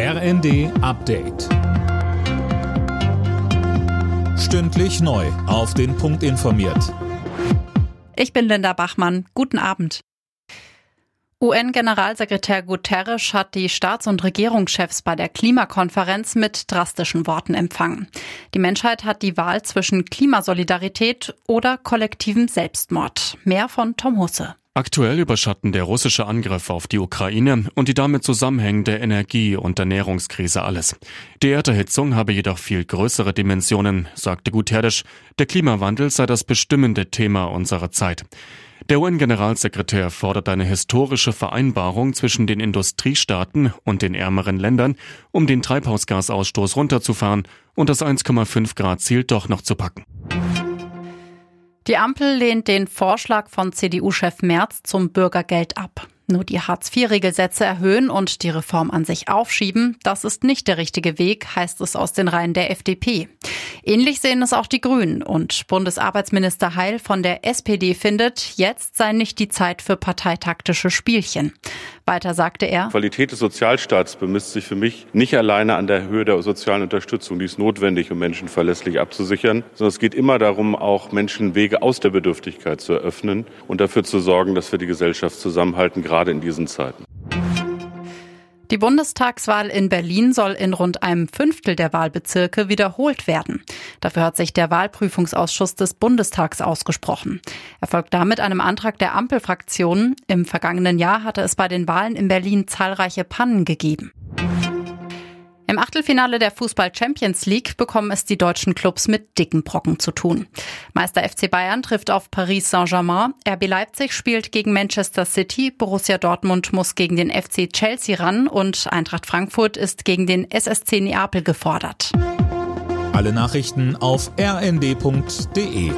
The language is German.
RND Update. Stündlich neu. Auf den Punkt informiert. Ich bin Linda Bachmann. Guten Abend. UN-Generalsekretär Guterres hat die Staats- und Regierungschefs bei der Klimakonferenz mit drastischen Worten empfangen. Die Menschheit hat die Wahl zwischen Klimasolidarität oder kollektivem Selbstmord. Mehr von Tom Husse. Aktuell überschatten der russische Angriff auf die Ukraine und die damit zusammenhängende Energie- und Ernährungskrise alles. Die Erderhitzung habe jedoch viel größere Dimensionen, sagte Guterres. Der Klimawandel sei das bestimmende Thema unserer Zeit. Der UN-Generalsekretär fordert eine historische Vereinbarung zwischen den Industriestaaten und den ärmeren Ländern, um den Treibhausgasausstoß runterzufahren und das 1,5 Grad Ziel doch noch zu packen. Die Ampel lehnt den Vorschlag von CDU-Chef Merz zum Bürgergeld ab. Nur die Hartz-IV-Regelsätze erhöhen und die Reform an sich aufschieben, das ist nicht der richtige Weg, heißt es aus den Reihen der FDP. Ähnlich sehen es auch die Grünen und Bundesarbeitsminister Heil von der SPD findet, jetzt sei nicht die Zeit für parteitaktische Spielchen. Weiter sagte er, Qualität des Sozialstaats bemisst sich für mich nicht alleine an der Höhe der sozialen Unterstützung, die ist notwendig, um Menschen verlässlich abzusichern, sondern es geht immer darum, auch Menschen Wege aus der Bedürftigkeit zu eröffnen und dafür zu sorgen, dass wir die Gesellschaft zusammenhalten, gerade in diesen Zeiten. Die Bundestagswahl in Berlin soll in rund einem Fünftel der Wahlbezirke wiederholt werden. Dafür hat sich der Wahlprüfungsausschuss des Bundestags ausgesprochen. Er folgt damit einem Antrag der Ampelfraktionen. Im vergangenen Jahr hatte es bei den Wahlen in Berlin zahlreiche Pannen gegeben. Im Achtelfinale der Fußball Champions League bekommen es die deutschen Clubs mit dicken Brocken zu tun. Meister FC Bayern trifft auf Paris Saint-Germain, RB Leipzig spielt gegen Manchester City, Borussia Dortmund muss gegen den FC Chelsea ran und Eintracht Frankfurt ist gegen den SSC Neapel gefordert. Alle Nachrichten auf rnd.de